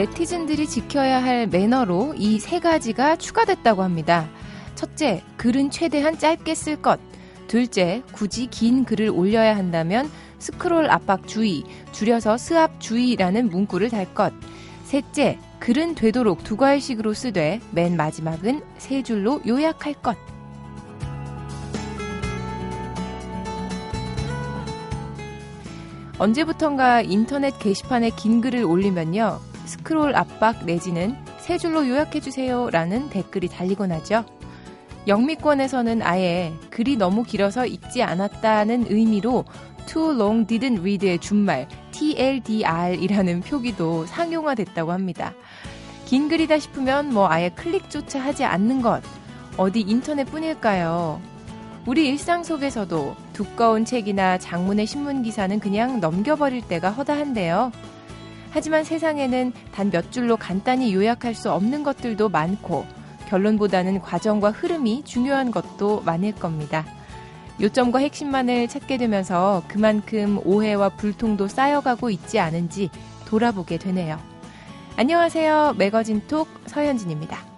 네티즌들이 지켜야 할 매너로 이 세 가지가 추가됐다고 합니다. 첫째, 글은 최대한 짧게 쓸 것. 둘째, 굳이 긴 글을 올려야 한다면 스크롤 압박 주의, 줄여서 스압 주의라는 문구를 달 것. 셋째, 글은 되도록 두 과일식으로 쓰되 맨 마지막은 세 줄로 요약할 것. 언제부턴가 인터넷 게시판에 긴 글을 올리면요. 스크롤 압박 내지는 세 줄로 요약해주세요 라는 댓글이 달리곤 하죠. 영미권에서는 아예 글이 너무 길어서 읽지 않았다는 의미로 Too Long Didn't Read의 준말 TLDR이라는 표기도 상용화됐다고 합니다. 긴 글이다 싶으면 뭐 아예 클릭조차 하지 않는 것 어디 인터넷 뿐일까요? 우리 일상 속에서도 두꺼운 책이나 장문의 신문 기사는 그냥 넘겨버릴 때가 허다한데요. 하지만 세상에는 단 몇 줄로 간단히 요약할 수 없는 것들도 많고 결론보다는 과정과 흐름이 중요한 것도 많을 겁니다. 요점과 핵심만을 찾게 되면서 그만큼 오해와 불통도 쌓여가고 있지 않은지 돌아보게 되네요. 안녕하세요. 매거진 톡 서현진입니다.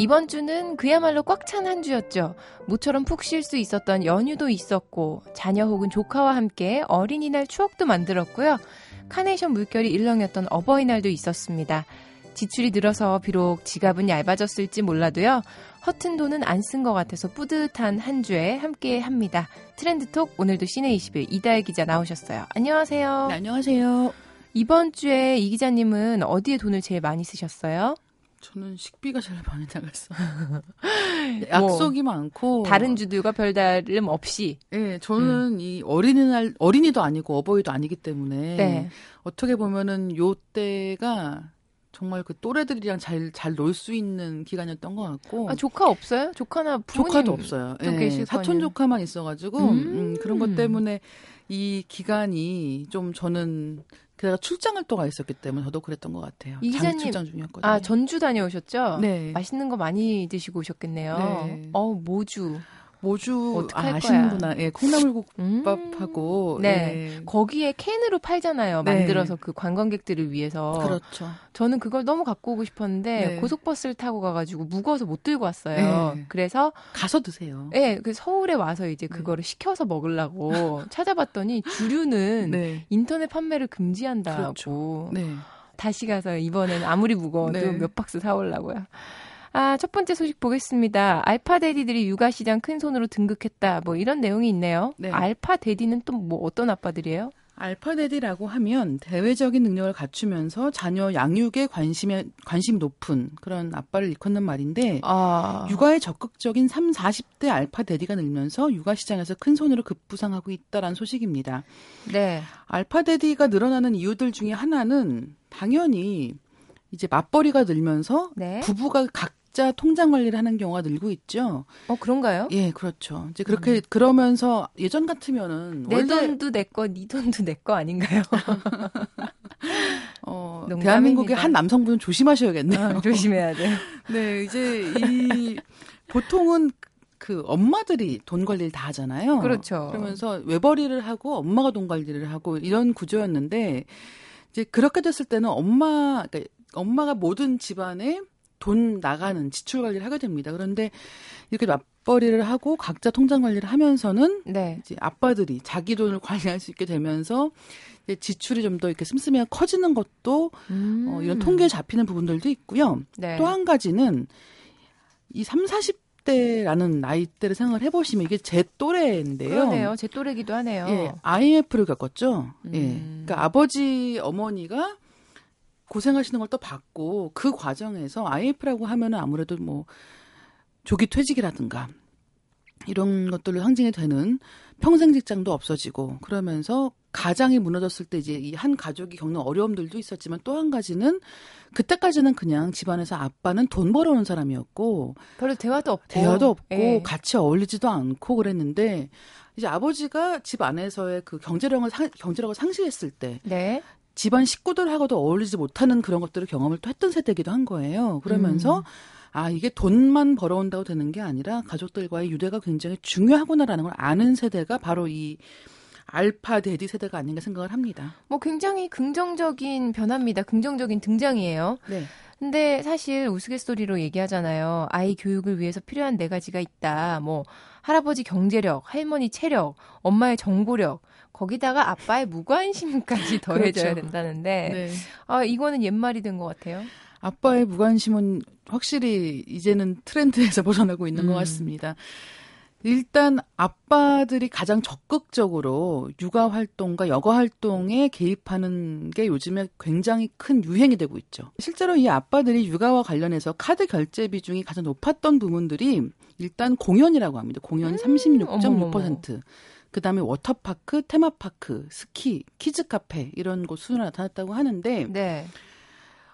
이번 주는 그야말로 꽉 찬 한 주였죠. 모처럼 푹 쉴 수 있었던 연휴도 있었고, 자녀 혹은 조카와 함께 어린이날 추억도 만들었고요. 카네이션 물결이 일렁였던 어버이날도 있었습니다. 지출이 늘어서 비록 지갑은 얇아졌을지 몰라도요. 허튼 돈은 안 쓴 것 같아서 뿌듯한 한 주에 함께 합니다. 트렌드톡 오늘도 시내21 이다혜 기자 나오셨어요. 안녕하세요. 네, 안녕하세요. 이번 주에 이 기자님은 어디에 돈을 제일 많이 쓰셨어요? 저는 식비가 제일 많이 나갔어. 약속이 뭐, 많고 다른 주들과 별다름 없이. 예, 네, 저는 음. 이 어린이날 어린이도 아니고 어버이도 아니기 때문에 네. 어떻게 보면은 요 때가 정말 그 또래들이랑 잘 잘 놀 수 있는 기간이었던 것 같고. 아 조카 없어요? 조카나 부모님 조카도 없어요. 예, 사촌 조카만 있어가지고 음. 음, 그런 것 때문에 이 기간이 좀 저는 그래가 출장을 또가 있었기 때문에 저도 그랬던 것 같아요. 이 기자님 출장 중이었거든요. 아 전주 다녀오셨죠? 네. 맛있는 거 많이 드시고 오셨겠네요. 네. 어 모주. 모주 아, 아시는구나. 예, 콩나물국밥하고 음, 네. 예. 거기에 캔으로 팔잖아요. 네. 만들어서 그 관광객들을 위해서. 그렇죠. 저는 그걸 너무 갖고 오고 싶었는데 네. 고속버스를 타고 가가지고 무거워서 못 들고 왔어요. 네. 그래서 가서 드세요. 예, 그 서울에 와서 이제 네. 그거를 시켜서 먹으려고 찾아봤더니 주류는 네. 인터넷 판매를 금지한다고. 그렇죠. 다시 가서 이번엔 아무리 무거워도 몇 박스 사오려고요. 아, 첫 번째 소식 보겠습니다. 알파 데디들이 육아 시장 큰 손으로 등극했다. 뭐 이런 내용이 있네요. 네. 알파 데디는 또 뭐 어떤 아빠들이에요? 알파데디라고 하면 대외적인 능력을 갖추면서 자녀 양육에 관심에 관심이 높은 그런 아빠를 일컫는 말인데 아. 육아에 적극적인 3, 40대 알파데디가 늘면서 육아 시장에서 큰 손으로 급부상하고 있다라는 소식입니다. 네. 알파데디가 늘어나는 이유들 중에 하나는 당연히 이제 맞벌이가 늘면서 네. 부부가 각 각자 통장 관리를 하는 경우가 늘고 있죠. 어 그런가요? 예, 그렇죠. 이제 그렇게 음. 그러면서 예전 같으면은 내 원래... 돈도 내 거, 네 돈도 내 거 아닌가요? 어, 대한민국의 한 남성분은 조심하셔야겠네요. 아, 조심해야 돼. 네, 이제 이 보통은 그 엄마들이 돈 관리를 다 하잖아요. 그렇죠. 그러면서 외벌이를 하고 엄마가 돈 관리를 하고 이런 구조였는데 이제 그렇게 됐을 때는 엄마 그러니까 엄마가 모든 집안에 돈 나가는 지출 관리를 하게 됩니다. 그런데 이렇게 맞벌이를 하고 각자 통장 관리를 하면서는 네. 이제 아빠들이 자기 돈을 관리할 수 있게 되면서 이제 지출이 좀 더 이렇게 씀씀이가 커지는 것도 음. 어, 이런 통계에 잡히는 부분들도 있고요. 네. 또한 가지는 이 3, 40대라는 나이대를 생각을 해보시면 이게 제 또래인데요. 그러네요. 제 또래기도 하네요. 예, IMF를 겪었죠. 예. 음. 예. 그러니까 아버지, 어머니가 고생하시는 걸또 봤고 그 과정에서 IMF라고 하면은 아무래도 뭐 조기 퇴직이라든가 이런 것들을 상징이 되는 평생 직장도 없어지고 그러면서 가장이 무너졌을 때 이제 이 한 가족이 겪는 어려움들도 있었지만 또 한 가지는 그때까지는 그냥 집안에서 아빠는 돈 벌어오는 사람이었고 별로 대화도 없고 대화도 없고 예. 같이 어울리지도 않고 그랬는데 이제 아버지가 집 안에서의 그 경제력을 상, 경제력을 상실했을 때 네. 집안 식구들하고도 어울리지 못하는 그런 것들을 경험을 또 했던 세대기도 한 거예요. 그러면서 음. 아 이게 돈만 벌어온다고 되는 게 아니라 가족들과의 유대가 굉장히 중요하구나라는 걸 아는 세대가 바로 이 알파 데디 세대가 아닌가 생각을 합니다. 뭐 굉장히 긍정적인 변화입니다. 긍정적인 등장이에요. 네. 근데 사실 우스갯소리로 얘기하잖아요. 아이 교육을 위해서 필요한 네 가지가 있다. 뭐 할아버지 경제력, 할머니 체력, 엄마의 정보력, 거기다가 아빠의 무관심까지 더해져야 그렇죠. 된다는데 네. 아 이거는 옛말이 된 것 같아요. 아빠의 무관심은 확실히 이제는 트렌드에서 벗어나고 있는 것 음. 같습니다. 일단 아빠들이 가장 적극적으로 육아 활동과 여가 활동에 개입하는 게 요즘에 굉장히 큰 유행이 되고 있죠. 실제로 이 아빠들이 육아와 관련해서 카드 결제 비중이 가장 높았던 부분들이 일단 공연이라고 합니다. 공연 36.6%. 그 다음에 워터파크, 테마파크, 스키, 키즈 카페 이런 곳 순으로 나타났다고 하는데 네.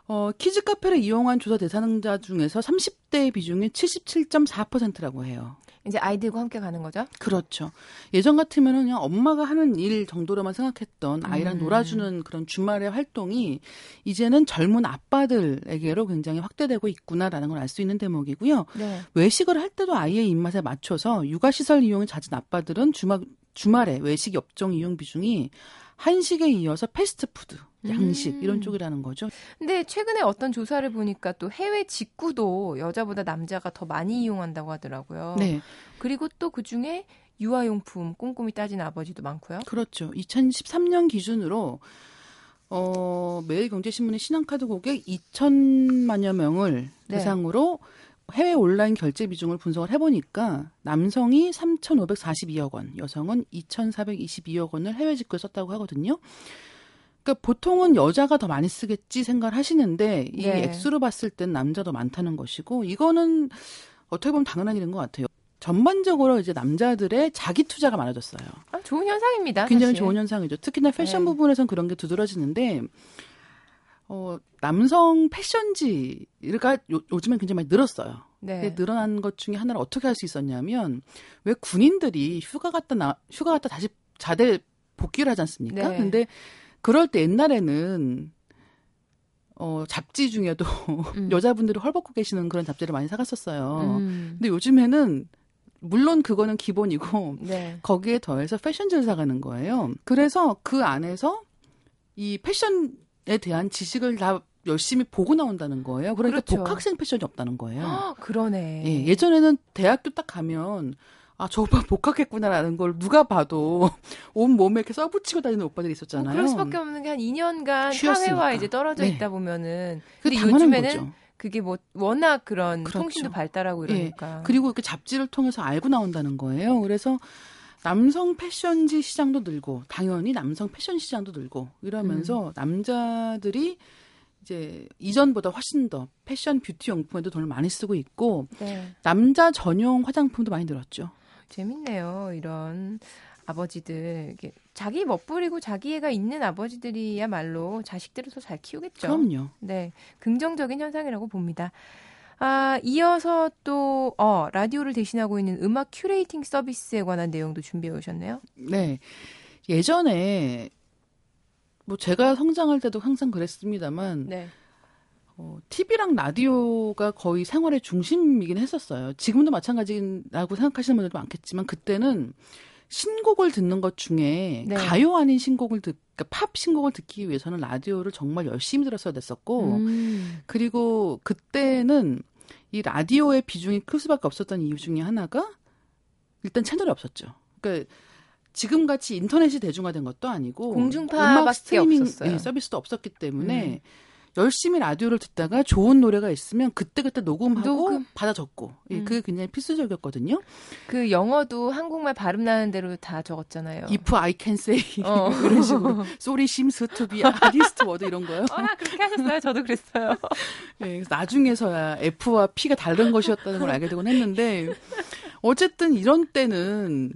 어, 키즈 카페를 이용한 조사 대상자 중에서 30대 비중이 77.4%라고 해요. 이제 아이들과 함께 가는 거죠? 그렇죠. 예전 같으면은 그냥 엄마가 하는 일 정도로만 생각했던 아이랑 음. 놀아주는 그런 주말의 활동이 이제는 젊은 아빠들에게로 굉장히 확대되고 있구나라는 걸 알 수 있는 대목이고요. 네. 외식을 할 때도 아이의 입맛에 맞춰서 육아시설 이용을 잦은 아빠들은 주말, 주말에 외식 업종 이용 비중이 한식에 이어서 패스트푸드, 양식 음. 이런 쪽이라는 거죠. 근데 최근에 어떤 조사를 보니까 또 해외 직구도 여자보다 남자가 더 많이 이용한다고 하더라고요. 네. 그리고 또 그 중에 유아용품 꼼꼼히 따진 아버지도 많고요. 그렇죠. 2013년 기준으로 어, 매일경제신문의 신한카드 고객 2천만여 명을 네. 대상으로 해외 온라인 결제 비중을 분석을 해보니까 남성이 3,542억 원, 여성은 2,422억 원을 해외 직구에 썼다고 하거든요. 그러니까 보통은 여자가 더 많이 쓰겠지 생각을 하시는데 이 네. 액수로 봤을 땐 남자도 많다는 것이고 이거는 어떻게 보면 당연한 일인 것 같아요. 전반적으로 이제 남자들의 자기 투자가 많아졌어요. 아, 좋은 현상입니다. 굉장히 사실. 좋은 현상이죠. 특히나 패션 네. 부분에선 그런 게 두드러지는데, 어, 남성 패션지가 요, 요즘엔 굉장히 많이 늘었어요. 네. 늘어난 것 중에 하나를 어떻게 할 수 있었냐면, 왜 군인들이 휴가 갔다 나, 휴가 갔다 다시 자대 복귀를 하지 않습니까? 네. 근데 그럴 때 옛날에는 어, 잡지 중에도 음. 여자분들이 헐벗고 계시는 그런 잡지를 많이 사갔었어요. 음. 근데 요즘에는 물론 그거는 기본이고 네. 거기에 더해서 패션지를 사가는 거예요. 그래서 그 안에서 이 패션에 대한 지식을 다 열심히 보고 나온다는 거예요. 그러니까 그렇죠. 복학생 패션이 없다는 거예요. 아, 그러네. 예, 예전에는 대학교 딱 가면 아, 저 오빠 복학했구나라는 걸 누가 봐도 온 몸에 이렇게 써붙이고 다니는 오빠들이 뭐 있었잖아요. 그럴 수밖에 없는 게 한 2년간 쉬었으니까. 사회와 이제 떨어져 네. 있다 보면은 그 근데 요즘에는 거죠. 그게 뭐 워낙 그런 그렇죠. 통신도 발달하고 예. 이러니까. 그리고 이렇게 잡지를 통해서 알고 나온다는 거예요. 그래서 남성 패션지 시장도 늘고 당연히 남성 패션 시장도 늘고 음. 이러면서 남자들이 이제 이전보다 훨씬 더 패션 뷰티 용품에도 돈을 많이 쓰고 있고 네. 남자 전용 화장품도 많이 늘었죠. 재밌네요. 이런 아버지들 자기 멋부리고 자기 애가 있는 아버지들이야말로 자식들을 더 잘 키우겠죠. 그럼요. 네, 긍정적인 현상이라고 봅니다. 아, 이어서 또, 어, 라디오를 대신하고 있는 음악 curating 서비스에 관한 내용도 준비해 오셨네요. 네. 예전에 뭐 제가 성장할 때도 항상 그랬습니다만 네. 어, TV랑 라디오가 거의 생활의 중심이긴 했었어요. 지금도 마찬가지라고 생각하시는 분들도 많겠지만 그때는 신곡을 듣는 것 중에 네. 가요 아닌 신곡을 듣, 그러니까 팝 신곡을 듣기 위해서는 라디오를 정말 열심히 들었어야 됐었고 음, 그리고 그때는 이 라디오의 비중이 클 수밖에 없었던 이유 중에 하나가 일단 채널이 없었죠. 그러니까 지금 같이 인터넷이 대중화된 것도 아니고 공중파밖에 음악 스트리밍 없었어요. 예, 서비스도 없었기 때문에 음. 열심히 라디오를 듣다가 좋은 노래가 있으면 그때그때 녹음하고 녹음. 받아 적고 예, 음. 그게 굉장히 필수적이었거든요. 그 영어도 한국말 발음 나는 대로 다 적었잖아요. If I can say 어. 이런 식으로 Sorry seems to be artist word 이런 거요. 아, 그렇게 하셨어요? 저도 그랬어요. 예, 나중에서야 F와 P가 다른 것이었다는 걸 알게 되곤 했는데 어쨌든 이런 때는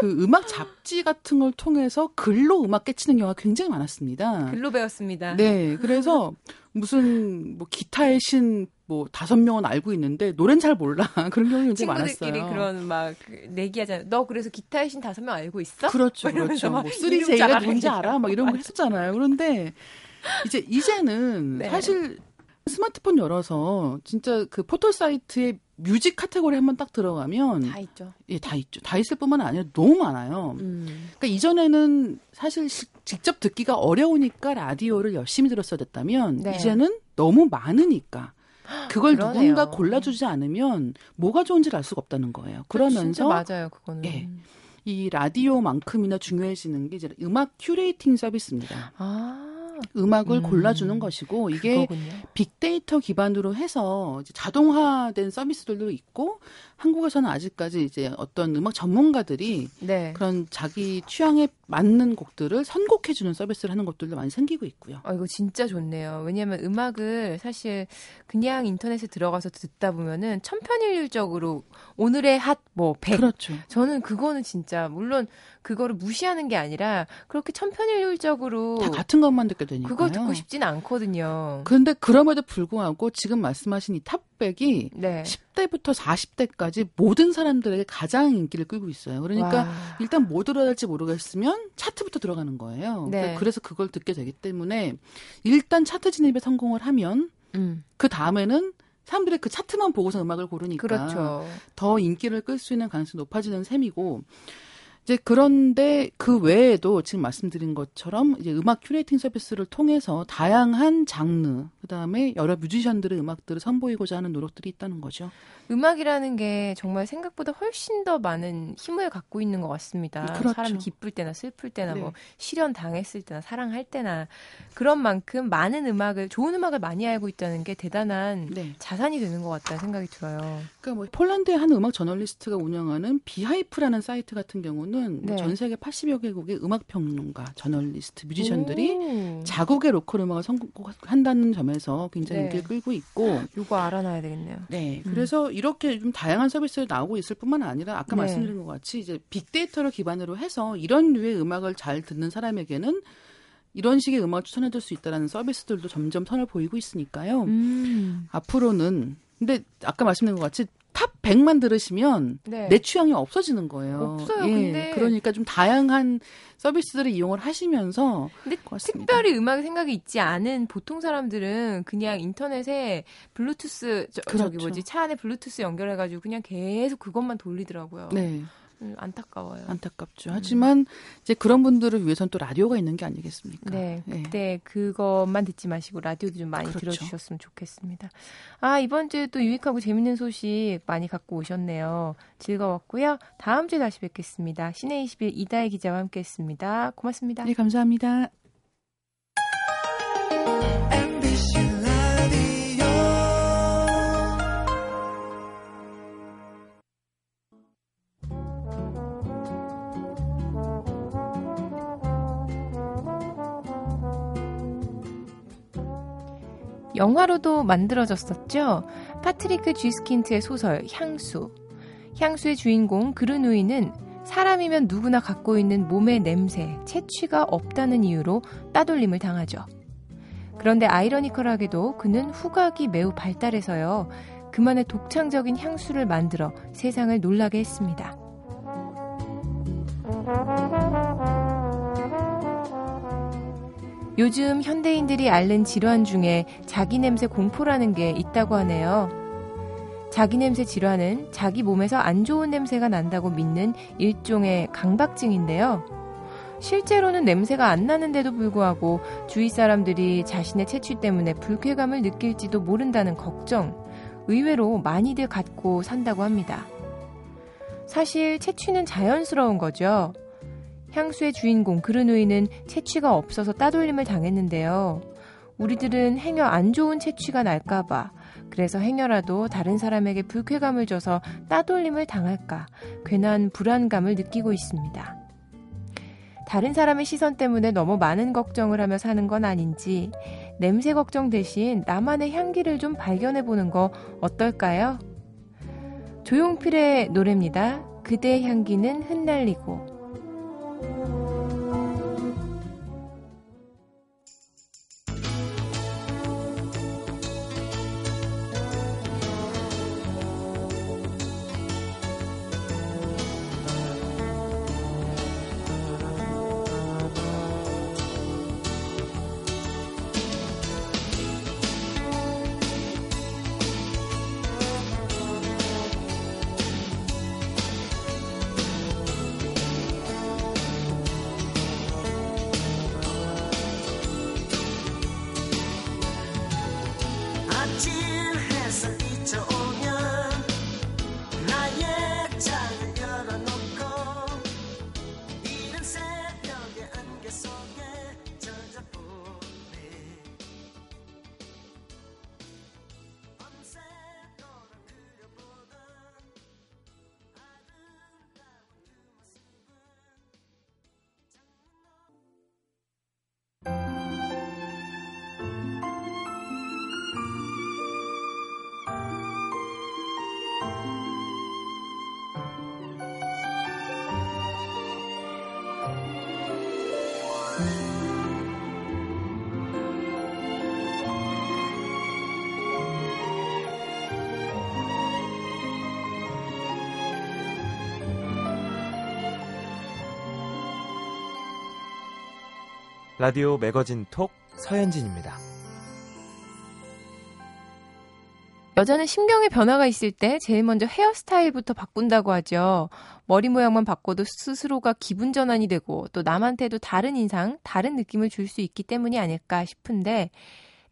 그 음악 잡지 같은 걸 통해서 글로 음악 깨치는 경우가 굉장히 많았습니다. 글로 배웠습니다. 네, 그래서 무슨 뭐 기타의 신 뭐 다섯 명은 알고 있는데 노래는 잘 몰라 그런 경우 굉장히 많았어요. 친구들끼리 그런 막그 내기하잖아요. 너 그래서 기타의 신 다섯 명 알고 있어? 그렇죠, 그렇죠. 막뭐 이름 3J가 잘 뭔지. 알아? 막 이런 거 했었잖아요. 그런데 이제 이제는 네. 사실 스마트폰 열어서 진짜 그 포털 사이트에 music 카테고리 한번 딱 들어가면 다 있죠. 예, 다 있죠. 다 있을 뿐만 아니라 너무 많아요. 음. 그러니까 이전에는 사실 시- 직접 듣기가 어려우니까 라디오를 열심히 들었어야 됐다면 네. 이제는 너무 많으니까 그걸 그러네요. 누군가 골라주지 않으면 뭐가 좋은지를 알 수가 없다는 거예요. 진짜 그러면서 맞아요, 그거는. 예. 이 라디오만큼이나 중요해지는 게 이제 음악 curating 서비스입니다. 아, 음악을 음. 골라주는 것이고 이게 그거군요. 빅데이터 기반으로 해서 자동화된 서비스들도 있고 한국에서는 아직까지 이제 어떤 음악 전문가들이 네. 그런 자기 취향에 맞는 곡들을 선곡해주는 서비스를 하는 것들도 많이 생기고 있고요. 아, 이거 진짜 좋네요. 왜냐하면 음악을 사실 그냥 인터넷에 들어가서 듣다 보면은 천편일률적으로 오늘의 핫 뭐 100. 그렇죠. 저는 그거는 진짜 물론 그거를 무시하는 게 아니라 그렇게 천편일률적으로 다 같은 것만 듣게 되니까요. 그걸 듣고 싶지는 않거든요. 그런데 그럼에도 불구하고 지금 말씀하신 이 탑백이 네. 10대부터 40대까지 모든 사람들에게 가장 인기를 끌고 있어요. 그러니까 와. 일단 뭐 들어야 할지 모르겠으면 차트부터 들어가는 거예요. 네. 그러니까 그래서 그걸 듣게 되기 때문에 일단 차트 진입에 성공을 하면 음, 그 다음에는 사람들이 그 차트만 보고서 음악을 고르니까 그렇죠. 더 인기를 끌 수 있는 가능성이 높아지는 셈이고 이제 그런데 그 외에도 지금 말씀드린 것처럼 이제 음악 curating 서비스를 통해서 다양한 장르 그다음에 여러 뮤지션들의 음악들을 선보이고자 하는 노력들이 있다는 거죠. 음악이라는 게 정말 생각보다 훨씬 더 많은 힘을 갖고 있는 것 같습니다. 그렇죠. 사람이 기쁠 때나 슬플 때나 네. 뭐 실연 당했을 때나 사랑할 때나 그런 만큼 많은 음악을 좋은 음악을 많이 알고 있다는 게 대단한 네. 자산이 되는 것 같다는 생각이 들어요. 그러니까 뭐 폴란드의 한 음악 저널리스트가 운영하는 비하이프라는 사이트 같은 경우는 네. 전 세계 80여 개국의 음악 평론가, 저널리스트, 뮤지션들이 오, 자국의 로컬 음악을 선곡한다는 점에서 굉장히 네. 인기를 끌고 있고 이거 알아놔야 되겠네요. 네, 음. 그래서 이렇게 좀 다양한 서비스가 나오고 있을 뿐만 아니라 아까 네. 말씀드린 것 같이 이제 빅데이터를 기반으로 해서 이런 류의 음악을 잘 듣는 사람에게는 이런 식의 음악을 추천해줄 수 있다는 서비스들도 점점 선을 보이고 있으니까요. 음. 앞으로는 근데 아까 말씀드린 것 같이 top 100만 들으시면 네. 내 취향이 없어지는 거예요. 없어요, 예, 근데. 그러니까 좀 다양한 서비스들을 이용을 하시면서 근데. 특별히 음악 생각이 있지 않은 보통 사람들은 그냥 인터넷에 블루투스 저, 그렇죠. 뭐지 차 안에 블루투스 연결해가지고 그냥 계속 그것만 돌리더라고요. 네, 음, 안타까워요. 안타깝죠. 하지만 이제 그런 분들을 위해선 또 라디오가 있는 게 아니겠습니까? 네, 예. 그때 그것만 듣지 마시고 라디오도 좀 많이 그렇죠. 들어주셨으면 좋겠습니다. 아 이번 주에 또 유익하고 재밌는 소식 많이 갖고 오셨네요. 즐거웠고요. 다음 주에 다시 뵙겠습니다. 시내 21 이다혜 기자와 함께 했습니다. 고맙습니다. 네, 감사합니다. 영화로도 만들어졌었죠. 파트리크 쥐스킨트의 소설 향수. 향수의 주인공 그르누이는 사람이면 누구나 갖고 있는 몸의 냄새, 채취가 없다는 이유로 따돌림을 당하죠. 그런데 아이러니컬하게도 그는 후각이 매우 발달해서요. 그만의 독창적인 향수를 만들어 세상을 놀라게 했습니다. 요즘 현대인들이 앓는 질환 중에 자기 냄새 공포라는 게 있다고 하네요. 자기 냄새 질환은 자기 몸에서 안 좋은 냄새가 난다고 믿는 일종의 강박증인데요. 실제로는 냄새가 안 나는데도 불구하고 주위 사람들이 자신의 채취 때문에 불쾌감을 느낄지도 모른다는 걱정, 의외로 많이들 갖고 산다고 합니다. 사실 채취는 자연스러운 거죠. 향수의 주인공 그르누이는 채취가 없어서 따돌림을 당했는데요. 우리들은 행여 안 좋은 채취가 날까봐 그래서 행여라도 다른 사람에게 불쾌감을 줘서 따돌림을 당할까 괜한 불안감을 느끼고 있습니다. 다른 사람의 시선 때문에 너무 많은 걱정을 하며 사는 건 아닌지 냄새 걱정 대신 나만의 향기를 좀 발견해 보는 거 어떨까요? 조용필의 노래입니다. 그대 향기는 흩날리고 라디오 매거진 톡 서현진입니다. 여자는 신경의 변화가 있을 때 제일 먼저 헤어스타일부터 바꾼다고 하죠. 머리 모양만 바꿔도 스스로가 기분 전환이 되고 또 남한테도 다른 인상, 다른 느낌을 줄 수 있기 때문이 아닐까 싶은데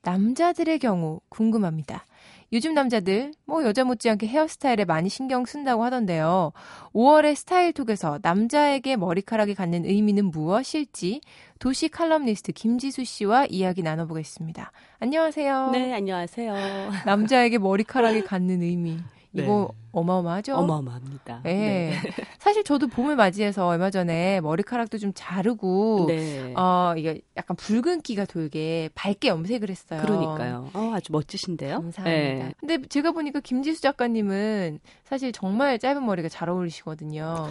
남자들의 경우 궁금합니다. 요즘 남자들 뭐 여자 못지않게 헤어스타일에 많이 신경 쓴다고 하던데요. 5월의 스타일톡에서 남자에게 머리카락이 갖는 의미는 무엇일지 도시 칼럼니스트 김지수 씨와 이야기 나눠보겠습니다. 안녕하세요. 네, 안녕하세요. 남자에게 머리카락이 갖는 의미. 네. 이거 어마어마하죠? 어마어마합니다. 네. 사실 저도 봄을 맞이해서 얼마 전에 머리카락도 좀 자르고 네. 어 이게 약간 붉은기가 돌게 밝게 염색을 했어요. 그러니까요. 어, 아주 멋지신데요. 감사합니다. 네. 근데 제가 보니까 김지수 작가님은 사실 정말 짧은 머리가 잘 어울리시거든요.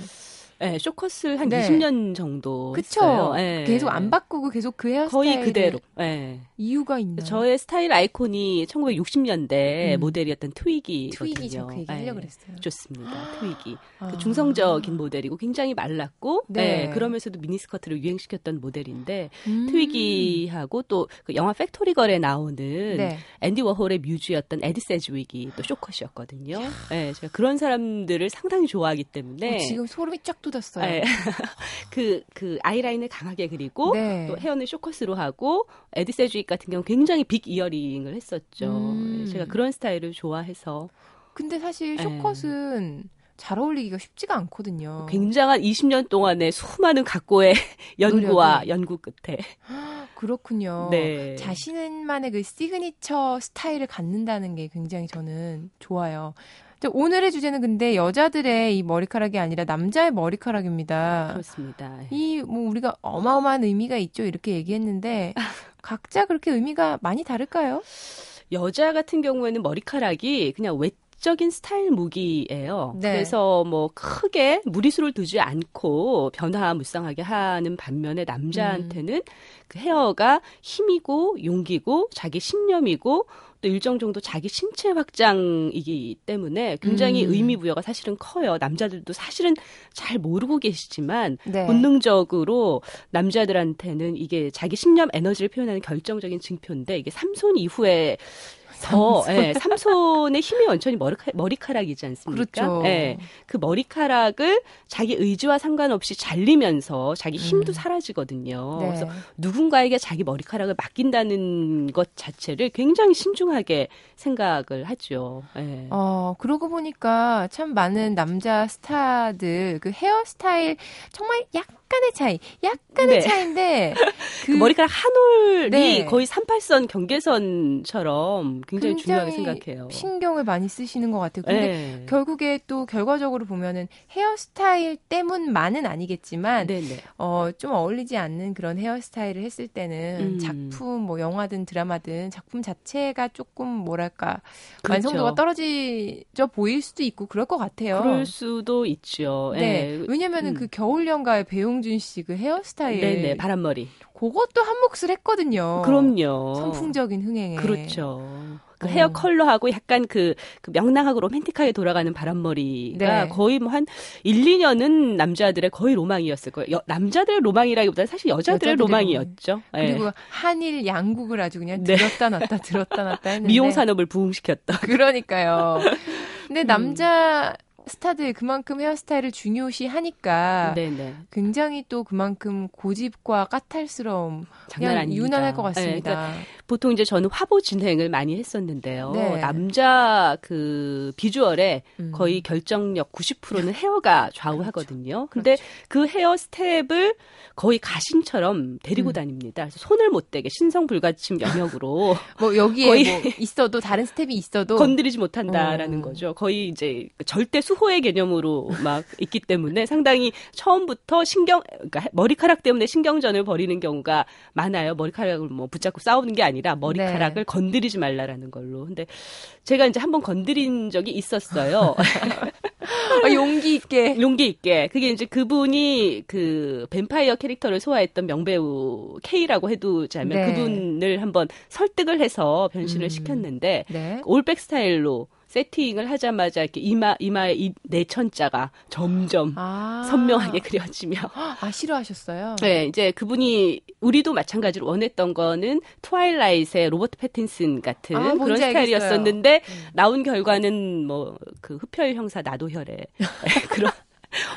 네, 쇼컷을 한 네. 20년 정도 그쵸? 했어요. 네. 계속 안 바꾸고 계속 그 헤어스타일 거의 그대로. 네. 이유가 있나요? 저의 스타일 아이콘이 1960년대 음. 모델이었던 트위기거든요. 트위기 저 그 얘기 하려고 네. 그랬어요. 좋습니다. 트위기. 아. 그 중성적인 모델이고 굉장히 말랐고 네. 네, 그러면서도 미니스커트를 유행시켰던 모델인데 음. 트위기하고 또 그 영화 팩토리 걸에 나오는 네. 앤디 워홀의 뮤즈였던 에디 세즈윅이 또 short cut이었거든요. 네, 제가 그런 사람들을 상당히 좋아하기 때문에 어, 지금 소름이 쫙 돋았어요. 네. 그, 그 아이라인을 강하게 그리고 네. 또 헤어는 쇼컷으로 하고 에디 세즈윅 같은 경우 굉장히 big earring을 했었죠. 음. 제가 그런 스타일을 좋아해서 근데 사실 네. 쇼컷은 잘 어울리기가 쉽지가 않거든요. 굉장한 20년 동안의 수많은 각고의 연구와 노력이. 연구 끝에 그렇군요. 네. 자신만의 그 시그니처 스타일을 갖는다는 게 굉장히 저는 좋아요. 자, 오늘의 주제는 근데 여자들의 이 머리카락이 아니라 남자의 머리카락입니다. 그렇습니다. 이 뭐 우리가 어마어마한 의미가 있죠 이렇게 얘기했는데 각자 그렇게 의미가 많이 다를까요? 여자 같은 경우에는 머리카락이 그냥 외적인 스타일 무기예요. 네. 그래서 뭐 크게 무리수를 두지 않고 변화무쌍하게 하는 반면에 남자한테는 음. 그 헤어가 힘이고 용기고 자기 신념이고 또 일정 정도 자기 신체 확장이기 때문에 굉장히 음. 의미 부여가 사실은 커요. 남자들도 사실은 잘 모르고 계시지만 네. 본능적으로 남자들한테는 이게 자기 신념 에너지를 표현하는 결정적인 증표인데 이게 삼손 이후에 더 예, 삼손의 힘이 원천이 머리카, 머리카락이지 않습니까? 그렇죠. 예, 그 머리카락을 자기 의지와 상관없이 잘리면서 자기 힘도 음. 사라지거든요. 네. 그래서 누군가에게 자기 머리카락을 맡긴다는 것 자체를 굉장히 신중하게 생각을 하죠. 예. 어, 그러고 보니까 참 많은 남자 스타들 그 헤어스타일 정말 약간의 차이, 약간의 네. 차이인데 그 그 머리카락 한 올이 네. 거의 38선 경계선처럼 굉장히, 중요하게 생각해요. 신경을 많이 쓰시는 것 같아요. 근데 네. 결국에 또 결과적으로 보면은 헤어스타일 때문만은 아니겠지만 네네. 어, 좀 어울리지 않는 그런 헤어스타일을 했을 때는 음. 작품, 뭐 영화든 드라마든 작품 자체가 조금 뭐랄까 그렇죠. 완성도가 떨어지져 보일 수도 있고 그럴 것 같아요. 그럴 수도 있죠. 네. 예. 왜냐면은 음. 그 겨울 연가의 배용준 씨 그 헤어스타일. 네네. 바람머리. 그것도 한 몫을 했거든요. 그럼요. 선풍적인 흥행에. 그렇죠. 그 어. 헤어 컬러하고 약간 그, 그 명랑하고 로맨틱하게 돌아가는 바람머리가 네. 거의 뭐 한 1, 2년은 남자들의 거의 로망이었을 거예요. 여- 남자들의 로망이라기보다는 사실 여자들의 여자들의 로망이었죠. 예. 그리고 한일 양국을 아주 그냥 네. 들었다 놨다 들었다 놨다 했는데 미용 산업을 부흥시켰던. 그러니까요. 근데 음. 남자 스타들 그만큼 헤어스타일을 중요시 하니까 네네. 굉장히 또 그만큼 고집과 까탈스러움 장난 그냥 아닙니다. 유난할 것 예, 같습니다. 그러니까 보통 이제 저는 화보 진행을 많이 했었는데요. 네. 남자 그 비주얼에 음. 거의 결정력 90%는 헤어가 좌우하거든요. 그렇죠. 근데 그 헤어 스태프를 거의 가신처럼 데리고 음. 다닙니다. 그래서 손을 못 대게 신성 불가침 영역으로 뭐 여기에 거의- 뭐 있어도 다른 스태프가 있어도 건드리지 못한다라는 어. 거죠. 거의 이제 절대 수호의 개념으로 막 있기 때문에 상당히 처음부터 신경, 그러니까 머리카락 때문에 신경전을 벌이는 경우가 많아요. 머리카락을 뭐 붙잡고 싸우는 게 아니라 머리카락을 네. 건드리지 말라라는 걸로. 근데 제가 이제 한번 건드린 적이 있었어요. 아, 용기 있게 용기 있게. 그게 이제 그분이 그 뱀파이어 캐릭터를 소화했던 명배우 K라고 해두자면 네. 그분을 한번 설득을 해서 변신을 음. 시켰는데 네. 올백 스타일로 세팅을 하자마자 이렇게 이마 이마에 이 내천자가 점점 아. 선명하게 그려지며 아 싫어하셨어요? 네, 이제 그분이 우리도 마찬가지로 원했던 거는 트와일라이트의 로버트 패틴슨 같은 아, 그런 스타일이었었는데 음. 나온 결과는 뭐 그 흡혈 형사 나도혈의 그런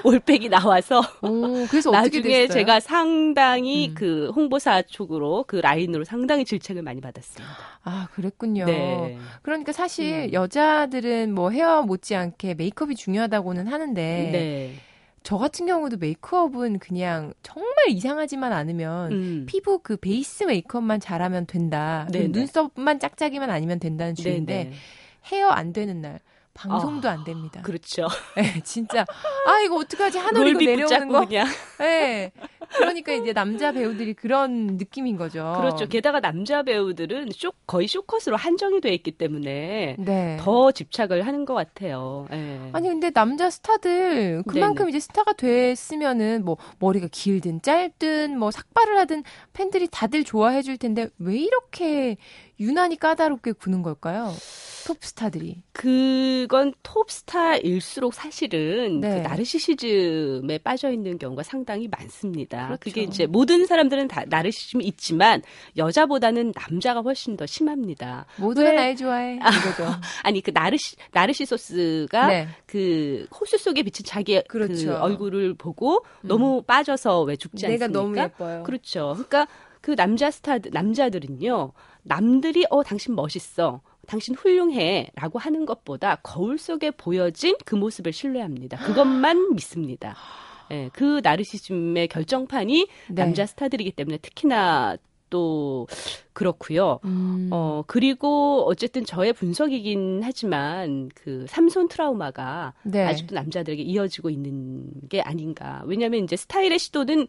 올백이 나와서 오, 나중에? 제가 상당히 음. 그 홍보사 쪽으로 그 라인으로 상당히 질책을 많이 받았습니다. 아 그랬군요. 네. 그러니까 사실 음. 여자들은 뭐 헤어 못지않게 메이크업이 중요하다고는 하는데 네. 저 같은 경우도 메이크업은 그냥 정말 이상하지만 않으면 음. 피부 그 베이스 메이크업만 잘하면 된다. 네네. 눈썹만 짝짝이만 아니면 된다는 주의인데 네네. 헤어 안 되는 날 방송도 안 됩니다. 그렇죠. 네, 진짜 아 이거 어떡하지 하늘 이고 롤비 내려오는 거. 그냥. 네. 그러니까 이제 남자 배우들이 그런 느낌인 거죠. 그렇죠. 게다가 남자 배우들은 쇼, 거의 쇼컷으로 한정이 돼 있기 때문에 네. 더 집착을 하는 것 같아요. 예. 아니 근데 남자 스타들 그만큼 네네. 이제 스타가 됐으면은 뭐 머리가 길든 짧든 뭐 삭발을 하든 팬들이 다들 좋아해 줄 텐데 왜 이렇게 유난히 까다롭게 구는 걸까요? 톱 스타들이. 그건 톱스타일수록 사실은 네. 그 나르시시즘에 빠져 있는 경우가 상당히 많습니다. 그렇죠. 그게 이제 모든 사람들은 다 나르시즘이 있지만 여자보다는 남자가 훨씬 더 심합니다. 모두가 왜? 날 좋아해. 이거죠. 아니 그 나르시 나르시소스가 네. 그 호수 속에 비친 자기 그 그렇죠. 얼굴을 보고 너무 빠져서 왜 죽지 내가 않습니까? 너무 예뻐요. 그렇죠. 그러니까 그 남자 스타 남자들은요. 남들이 어 당신 멋있어. 당신 훌륭해 라고 하는 것보다 거울 속에 보여진 그 모습을 신뢰합니다. 그것만 믿습니다. 예, 그 나르시즘의 결정판이 네. 남자 스타들이기 때문에 특히나 또 그렇고요. 음. 어, 그리고 어쨌든 저의 분석이긴 하지만 그 삼손 트라우마가 네. 아직도 남자들에게 이어지고 있는 게 아닌가. 왜냐하면 이제 스타일의 시도는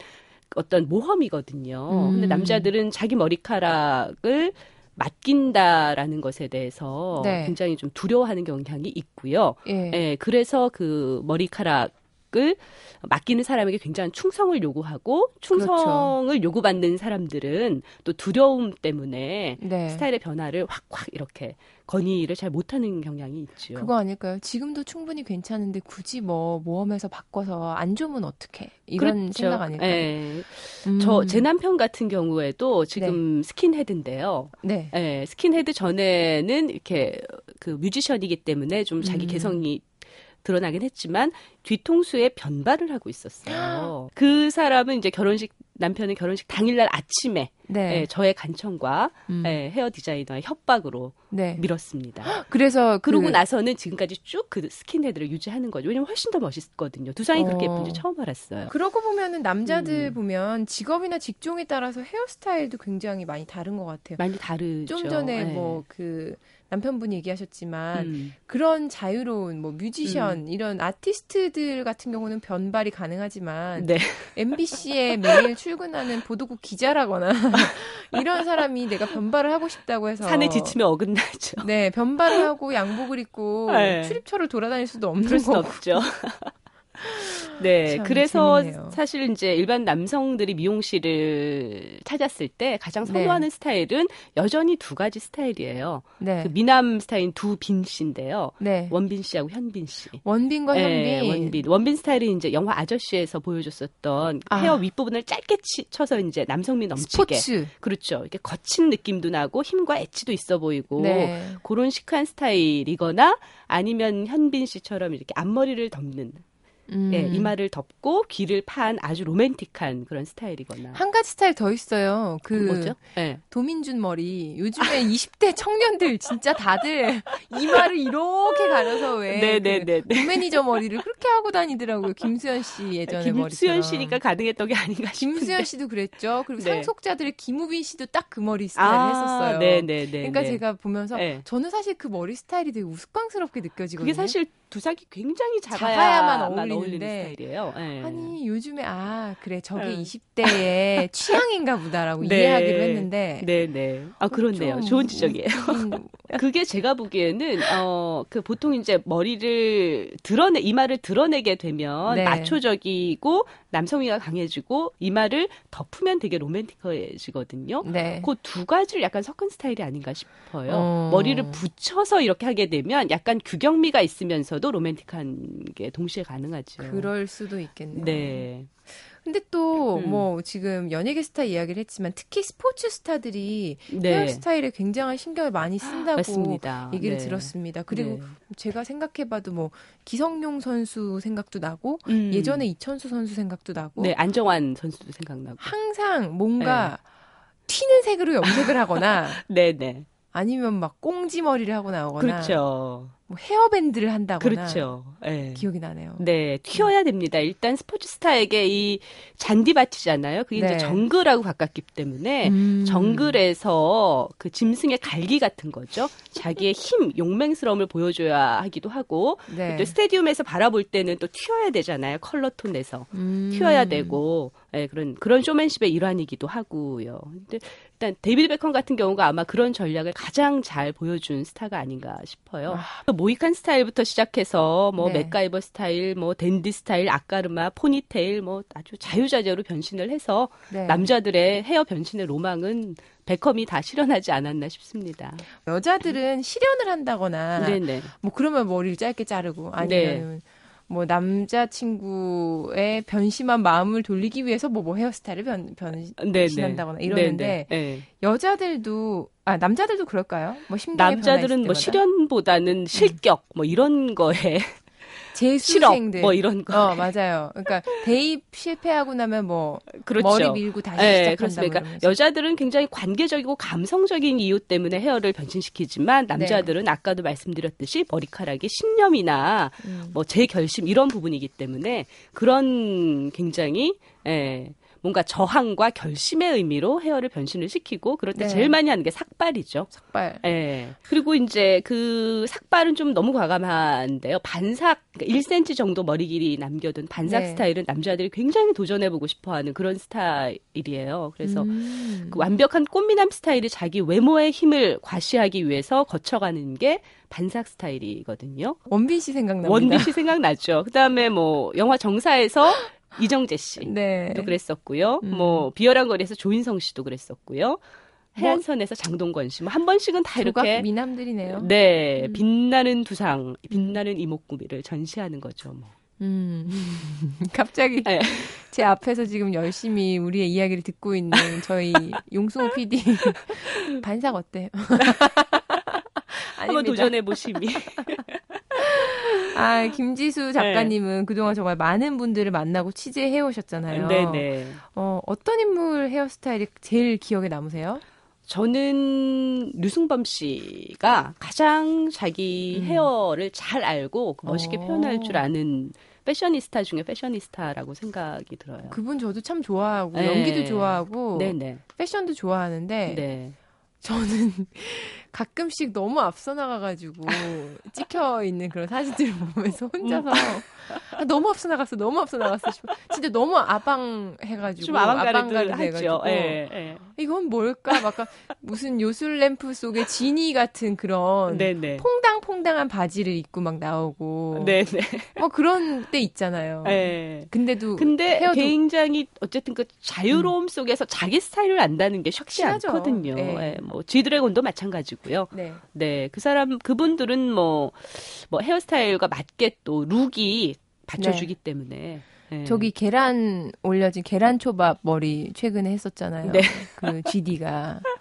어떤 모험이거든요. 음. 근데 남자들은 자기 머리카락을 맡긴다라는 것에 대해서 네. 굉장히 좀 두려워하는 경향이 있고요. 예. 예, 그래서 그 머리카락 을 맡기는 사람에게 굉장한 충성을 요구하고 충성을 그렇죠. 요구받는 사람들은 또 두려움 때문에 네. 스타일의 변화를 확확 이렇게 건의를 잘 못하는 경향이 있죠. 그거 아닐까요? 지금도 충분히 괜찮은데 굳이 뭐 모험해서 바꿔서 안 좋으면 어떡해? 이런 생각 아닐까요? 예. 음. 저제 남편 같은 경우에도 지금 스킨헤드인데요. 네. 예, 스킨헤드 전에는 이렇게 그 뮤지션이기 때문에 좀 자기 음. 개성이 드러나긴 했지만 뒤통수에 변발을 하고 있었어요. 그 사람은 이제 결혼식 남편은 결혼식 당일날 아침에 네. 예, 저의 간청과 음. 예, 헤어 디자이너의 협박으로 네. 밀었습니다. 그래서 그러고 그- 나서는 지금까지 쭉 그 스킨헤드를 유지하는 거죠. 왜냐면 훨씬 더 멋있거든요. 두상이 그렇게 어. 예쁜지 처음 알았어요. 그러고 보면은 남자들 음. 보면 직업이나 직종에 따라서 헤어스타일도 굉장히 많이 다른 것 같아요. 많이 다르죠. 좀 전에 예. 뭐그 남편분이 얘기하셨지만 음. 그런 자유로운 뭐 뮤지션 이런 아티스트들 같은 경우는 변발이 가능하지만 네. MBC에 매일 출근하는 보도국 기자라거나 이런 사람이 내가 변발을 하고 싶다고 해서 산에 지치면 어긋나죠. 네 변발을 하고 양복을 입고 네. 출입처를 돌아다닐 수도 없는 없죠. 네, 참 그래서 재밌네요. 사실 이제 일반 남성들이 미용실을 찾았을 때 가장 선호하는 스타일은 여전히 두 가지 스타일이에요. 네 그 미남 스타일인 두빈 씨인데요. 네. 원빈 씨하고 현빈 씨. 원빈과 현빈 네, 원빈. 원빈 스타일이 이제 영화 아저씨에서 보여줬었던 아. 헤어 윗부분을 짧게 치, 쳐서 이제 남성미 넘치게. 스포츠 그렇죠. 이렇게 거친 느낌도 나고 힘과 엣지도 있어 보이고 네. 그런 시크한 스타일이거나 아니면 현빈 씨처럼 이렇게 앞머리를 덮는 음. 예, 이마를 덮고 귀를 판 아주 로맨틱한 그런 스타일이거나 한 가지 스타일 더 있어요. 그 뭐죠? 예. 도민준 머리. 요즘에 20대 청년들 진짜 다들 이마를 이렇게 가려서 왜 네네네. 그 매니저 머리를 그렇게 하고 다니더라고요. 김수현 씨 예전에 머리처럼. 김수현 씨니까 가능했던 게 아닌가 싶은데. 김수현 씨도 그랬죠. 그리고 네. 상속자들의 김우빈 씨도 딱 그 머리 스타일 아, 했었어요. 네네네. 그러니까 제가 보면서 네. 저는 사실 그 머리 스타일이 되게 우스꽝스럽게 느껴지거든요. 그게 사실 두상이 굉장히 작아야만 작아야만, 어울리는 어울리는데. 스타일이에요. 예. 아니 요즘에 아 그래 저게 네. 20대의 취향인가 보다라고 네. 이해하기로 했는데 네네. 아 그렇네요. 좀 좋은 지적이에요. 웃긴- 그게 제가 보기에는 어 그 보통 이제 머리를 드러내 이마를 드러내게 되면 네. 마초적이고 남성미가 강해지고 이마를 덮으면 되게 로맨틱해지거든요. 네. 그두 가지를 약간 섞은 스타일이 아닌가 싶어요. 어. 머리를 붙여서 이렇게 하게 되면 약간 규경미가 있으면서도 로맨틱한 게 동시에 가능하죠. 그럴 수도 있겠네요. 네. 근데 또 음. 뭐 지금 연예계 스타 이야기를 했지만 특히 스포츠 스타들이 네. 헤어스타일에 굉장한 신경을 많이 쓴다고 맞습니다. 얘기를 네. 들었습니다. 그리고 네. 제가 생각해봐도 뭐 기성용 선수 생각도 나고 음. 예전에 이천수 선수 생각도 나고 네 안정환 선수도 생각나고. 항상 뭔가 튀는 색으로 염색을 하거나 네네. 아니면 막 꽁지 머리를 하고 나오거나 그렇죠. 뭐 헤어밴드를 한다거나 그렇죠. 네. 기억이 나네요. 네, 튀어야 됩니다. 일단 스포츠 스타에게 이 잔디밭이잖아요. 그게 네. 이제 정글하고 가깝기 때문에 음. 정글에서 그 짐승의 갈기 같은 거죠. 자기의 힘, 용맹스러움을 보여줘야 하기도 하고 네. 또 스테디움에서 바라볼 때는 또 튀어야 되잖아요. 컬러 톤에서 음. 튀어야 되고 예, 그런 그런 쇼맨십의 일환이기도 하고요. 근데 일단 데이비드 베컴 같은 경우가 아마 그런 전략을 가장 잘 보여준 스타가 아닌가 싶어요. 모히칸 스타일부터 시작해서 뭐 네. 맥가이버 스타일, 뭐 댄디 스타일, 아까르마, 포니테일 뭐 아주 자유자재로 변신을 해서 네. 남자들의 헤어 변신의 로망은 베컴이 다 실현하지 않았나 싶습니다. 여자들은 실연을 한다거나 네네. 뭐 그러면 머리를 짧게 자르고 아니면 뭐 남자친구의 변심한 마음을 돌리기 위해서 뭐, 뭐 헤어스타일을 변, 변신한다거나 이러는데 네네. 네. 여자들도 아 남자들도 그럴까요? 뭐 심장에 남자들은 뭐 실현보다는 실격 뭐 이런 거에 재수생들 뭐 이런 거 어 맞아요. 그러니까 대입 실패하고 나면 뭐 그렇죠. 머리 밀고 다시 네, 시작한다 그렇습니다. 뭐 그러니까 여자들은 굉장히 관계적이고 감성적인 이유 때문에 헤어를 변신시키지만 남자들은 아까도 말씀드렸듯이 머리카락의 신념이나 음. 뭐 재결심 이런 부분이기 때문에 그런 굉장히 예, 뭔가 저항과 결심의 의미로 헤어를 변신을 시키고 그럴 때 네. 제일 많이 하는 게 삭발이죠. 삭발. 예. 그리고 이제 그 삭발은 좀 너무 과감한데요. 반삭, 그러니까 1cm 정도 머리 길이 남겨둔 반삭 네. 스타일은 남자들이 굉장히 도전해 보고 싶어 하는 그런 스타일이에요. 그래서 음. 그 완벽한 꽃미남 스타일이 자기 외모의 힘을 과시하기 위해서 거쳐가는 게 반삭 스타일이거든요. 원빈 씨 생각납니다. 원빈 씨 생각나죠. 그 다음에 뭐 영화 정사에서 이정재 씨도 네. 그랬었고요. 음. 뭐 비열한 거리에서 조인성 씨도 그랬었고요. 해안선에서 장동건 씨, 뭐 한 번씩은 다 이렇게 미남들이네요. 네 음. 빛나는 두상, 빛나는 이목구비를 전시하는 거죠. 뭐. 음. 갑자기 네. 제 앞에서 지금 열심히 우리의 이야기를 듣고 있는 저희 용승호 PD 반삭 어때요? 한번 도전해 보심이. 아, 김지수 작가님은 그동안 정말 많은 분들을 만나고 취재해 오셨잖아요. 네네. 어, 어떤 인물 헤어스타일이 제일 기억에 남으세요? 저는 류승범 씨가 가장 자기 음. 헤어를 잘 알고 멋있게 어. 표현할 줄 아는 패셔니스타 중에 패셔니스타라고 생각이 들어요. 그분 저도 참 좋아하고 네. 연기도 좋아하고 네네. 패션도 좋아하는데 네. 저는 가끔씩 너무 앞서 나가가지고 찍혀 있는 그런 사진들을 보면서 혼자서 아, 너무 앞서 나갔어, 너무 앞서 나갔어 싶어. 진짜 너무 아방 해가지고 좀 아방가르드 하죠. 해가지고 예, 예. 이건 뭘까? 막 약간 무슨 요술 램프 속에 지니 같은 그런 네네. 퐁당퐁당한 바지를 입고 막 나오고 네네. 뭐 그런 때 있잖아요. 예. 근데도 근데 헤어도- 굉장히 어쨌든 그 자유로움 속에서 자기 스타일을 안다는 게 쉽지 확실하죠. 않거든요. 네. 예, 뭐 지드래곤도 마찬가지고요. 네. 네, 그 사람 그분들은 뭐, 뭐 헤어스타일과 맞게 또 룩이 받쳐주기 때문에. 예. 저기 계란 올려진 계란 초밥 머리 최근에 했었잖아요. 네. 그 GD가.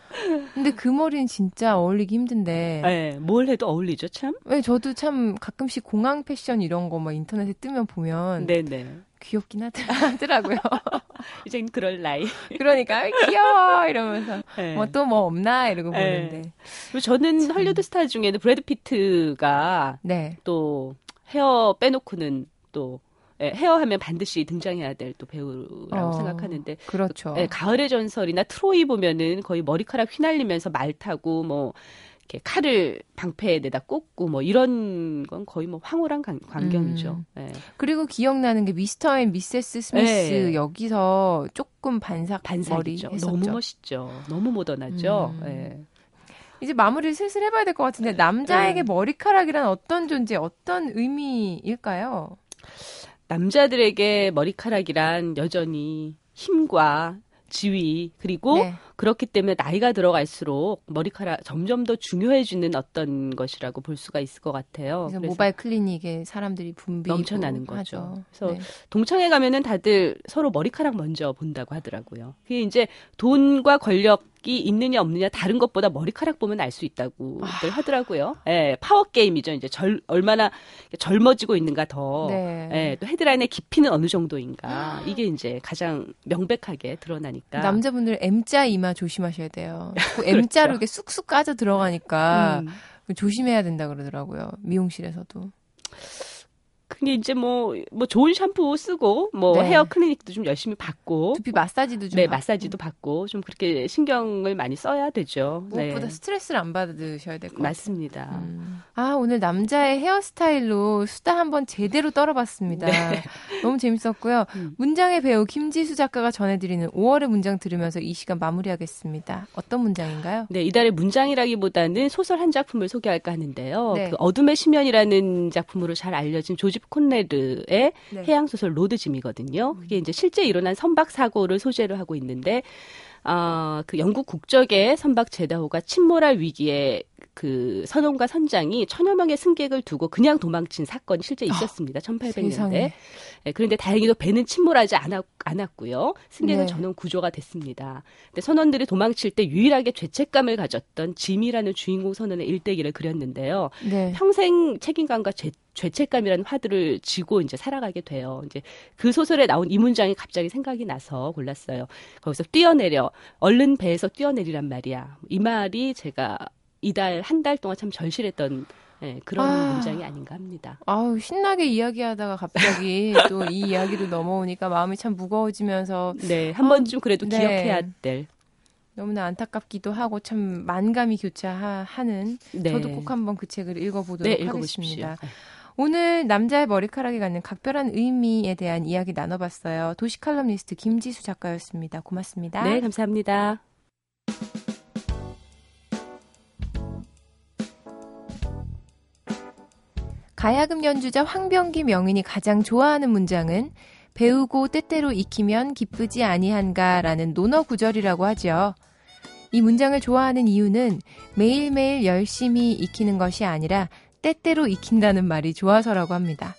근데 그 머리는 진짜 어울리기 힘든데. 예, 뭘 해도 어울리죠, 참. 왜 저도 참 가끔씩 공항 패션 이런 거 막 인터넷에 뜨면 보면 네네. 귀엽긴 하더- 하더라고요. 이젠 그럴 나이. 그러니까 "귀여워 이러면서 예. 뭐또뭐 없나 이러고 네. 보는데. 그리고 저는 헐리우드 스타 중에는 브래드 피트가 네. 또 헤어 빼놓고는 또 예, 헤어 하면 반드시 등장해야 될 또 배우라고 어, 생각하는데 그렇죠. 예, 가을의 전설이나 트로이 보면은 거의 머리카락 휘날리면서 말 타고 뭐 이렇게 칼을 방패에다 꽂고 뭐 이런 건 거의 뭐 황홀한 관- 광경이죠. 음. 예. 그리고 기억나는 게 미스터 앤 미세스 스미스 네. 여기서 조금 반삭 반삭이죠. 너무 멋있죠. 너무 모던하죠. 음. 예. 이제 마무리를 슬슬 해봐야 될 것 같은데 남자에게 네. 머리카락이란 어떤 존재, 어떤 의미일까요? 남자들에게 머리카락이란 여전히 힘과 지위 그리고 네. 그렇기 때문에 나이가 들어갈수록 머리카락 점점 더 중요해지는 어떤 것이라고 볼 수가 있을 것 같아요. 그래서 그래서 모바일 클리닉에 사람들이 붐비고 넘쳐나는 거죠. 하죠. 그래서 네. 동창회 가면은 다들 서로 머리카락 먼저 본다고 하더라고요. 그게 이제 돈과 권력 이 있느냐 없느냐 다른 것보다 머리카락 보면 알 수 있다고들 아. 하더라고요. 예, 파워 게임이죠. 이제 절, 얼마나 젊어지고 있는가 더. 네. 예, 또 헤드라인의 깊이는 어느 정도인가. 이게 이제 가장 명백하게 드러나니까. 남자분들 M자 이마 조심하셔야 돼요. 그 M자로 이렇게 쑥쑥 까져 들어가니까 그렇죠. 음. 조심해야 된다 그러더라고요. 미용실에서도. 그게 이제 뭐, 뭐 좋은 샴푸 쓰고, 뭐 네. 헤어 클리닉도 좀 열심히 받고, 두피 마사지도 좀 네, 받고. 마사지도 받고, 좀 그렇게 신경을 많이 써야 되죠. 무엇보다 네. 스트레스를 안 받으셔야 될 것 같아요. 맞습니다. 음. 아, 오늘 남자의 헤어스타일로 수다 한번 제대로 떨어봤습니다. 너무 재밌었고요. 네. 음. 문장의 배우 김지수 작가가 전해드리는 5월의 문장 들으면서 이 시간 마무리하겠습니다. 어떤 문장인가요? 네, 이달의 문장이라기보다는 소설 한 작품을 소개할까 하는데요. 네. 그 어둠의 심연이라는 작품으로 잘 알려진 조셉 콘래드의 네. 해양 소설 로드 짐이거든요. 그게 이제 실제 일어난 선박 사고를 소재로 하고 있는데 아, 그 영국 국적의 선박 제다호가 침몰할 위기에 그 선원과 선장이 천여 명의 승객을 두고 그냥 도망친 사건이 실제 있었습니다. 1800년대. 세상에. 예, 그런데 다행히도 배는 침몰하지 않았, 않았고요. 승객은 네. 전원 구조가 됐습니다. 근데 선원들이 도망칠 때 유일하게 죄책감을 가졌던 짐이라는 주인공 선원의 일대기를 그렸는데요. 네. 평생 책임감과 죄, 죄책감이라는 화두를 지고 이제 살아가게 돼요. 이제 그 소설에 나온 이 문장이 갑자기 생각이 나서 골랐어요. 거기서 뛰어내려 얼른 배에서 뛰어내리란 말이야. 이 말이 제가 이달 한 달 동안 참 절실했던 예, 그런 아. 문장이 아닌가 합니다. 아우, 신나게 이야기하다가 갑자기 또 이 이야기로 넘어오니까 마음이 참 무거워지면서 네, 한 번쯤 그래도 네. 기억해야 될. 너무나 안타깝기도 하고 참 만감이 교차하는 네. 저도 꼭 한번 그 책을 읽어보도록 네. 하겠습니다. 오늘 남자의 머리카락이 갖는 각별한 의미에 대한 이야기 나눠봤어요. 도시 칼럼니스트 김지수 작가였습니다. 고맙습니다. 네, 감사합니다. 가야금 연주자 황병기 명인이 가장 좋아하는 문장은 배우고 때때로 익히면 기쁘지 아니한가라는 논어 구절이라고 하죠. 이 문장을 좋아하는 이유는 매일매일 열심히 익히는 것이 아니라 때때로 익힌다는 말이 좋아서라고 합니다.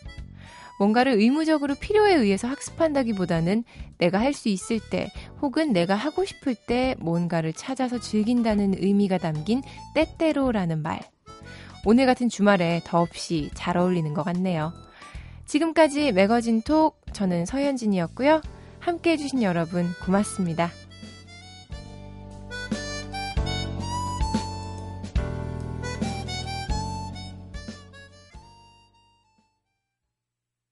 뭔가를 의무적으로 필요에 의해서 학습한다기보다는 내가 할 수 있을 때 혹은 내가 하고 싶을 때 뭔가를 찾아서 즐긴다는 의미가 담긴 때때로라는 말. 오늘 같은 주말에 더없이 잘 어울리는 것 같네요. 지금까지 매거진 톡 저는 서현진이었고요. 함께 해주신 여러분 고맙습니다.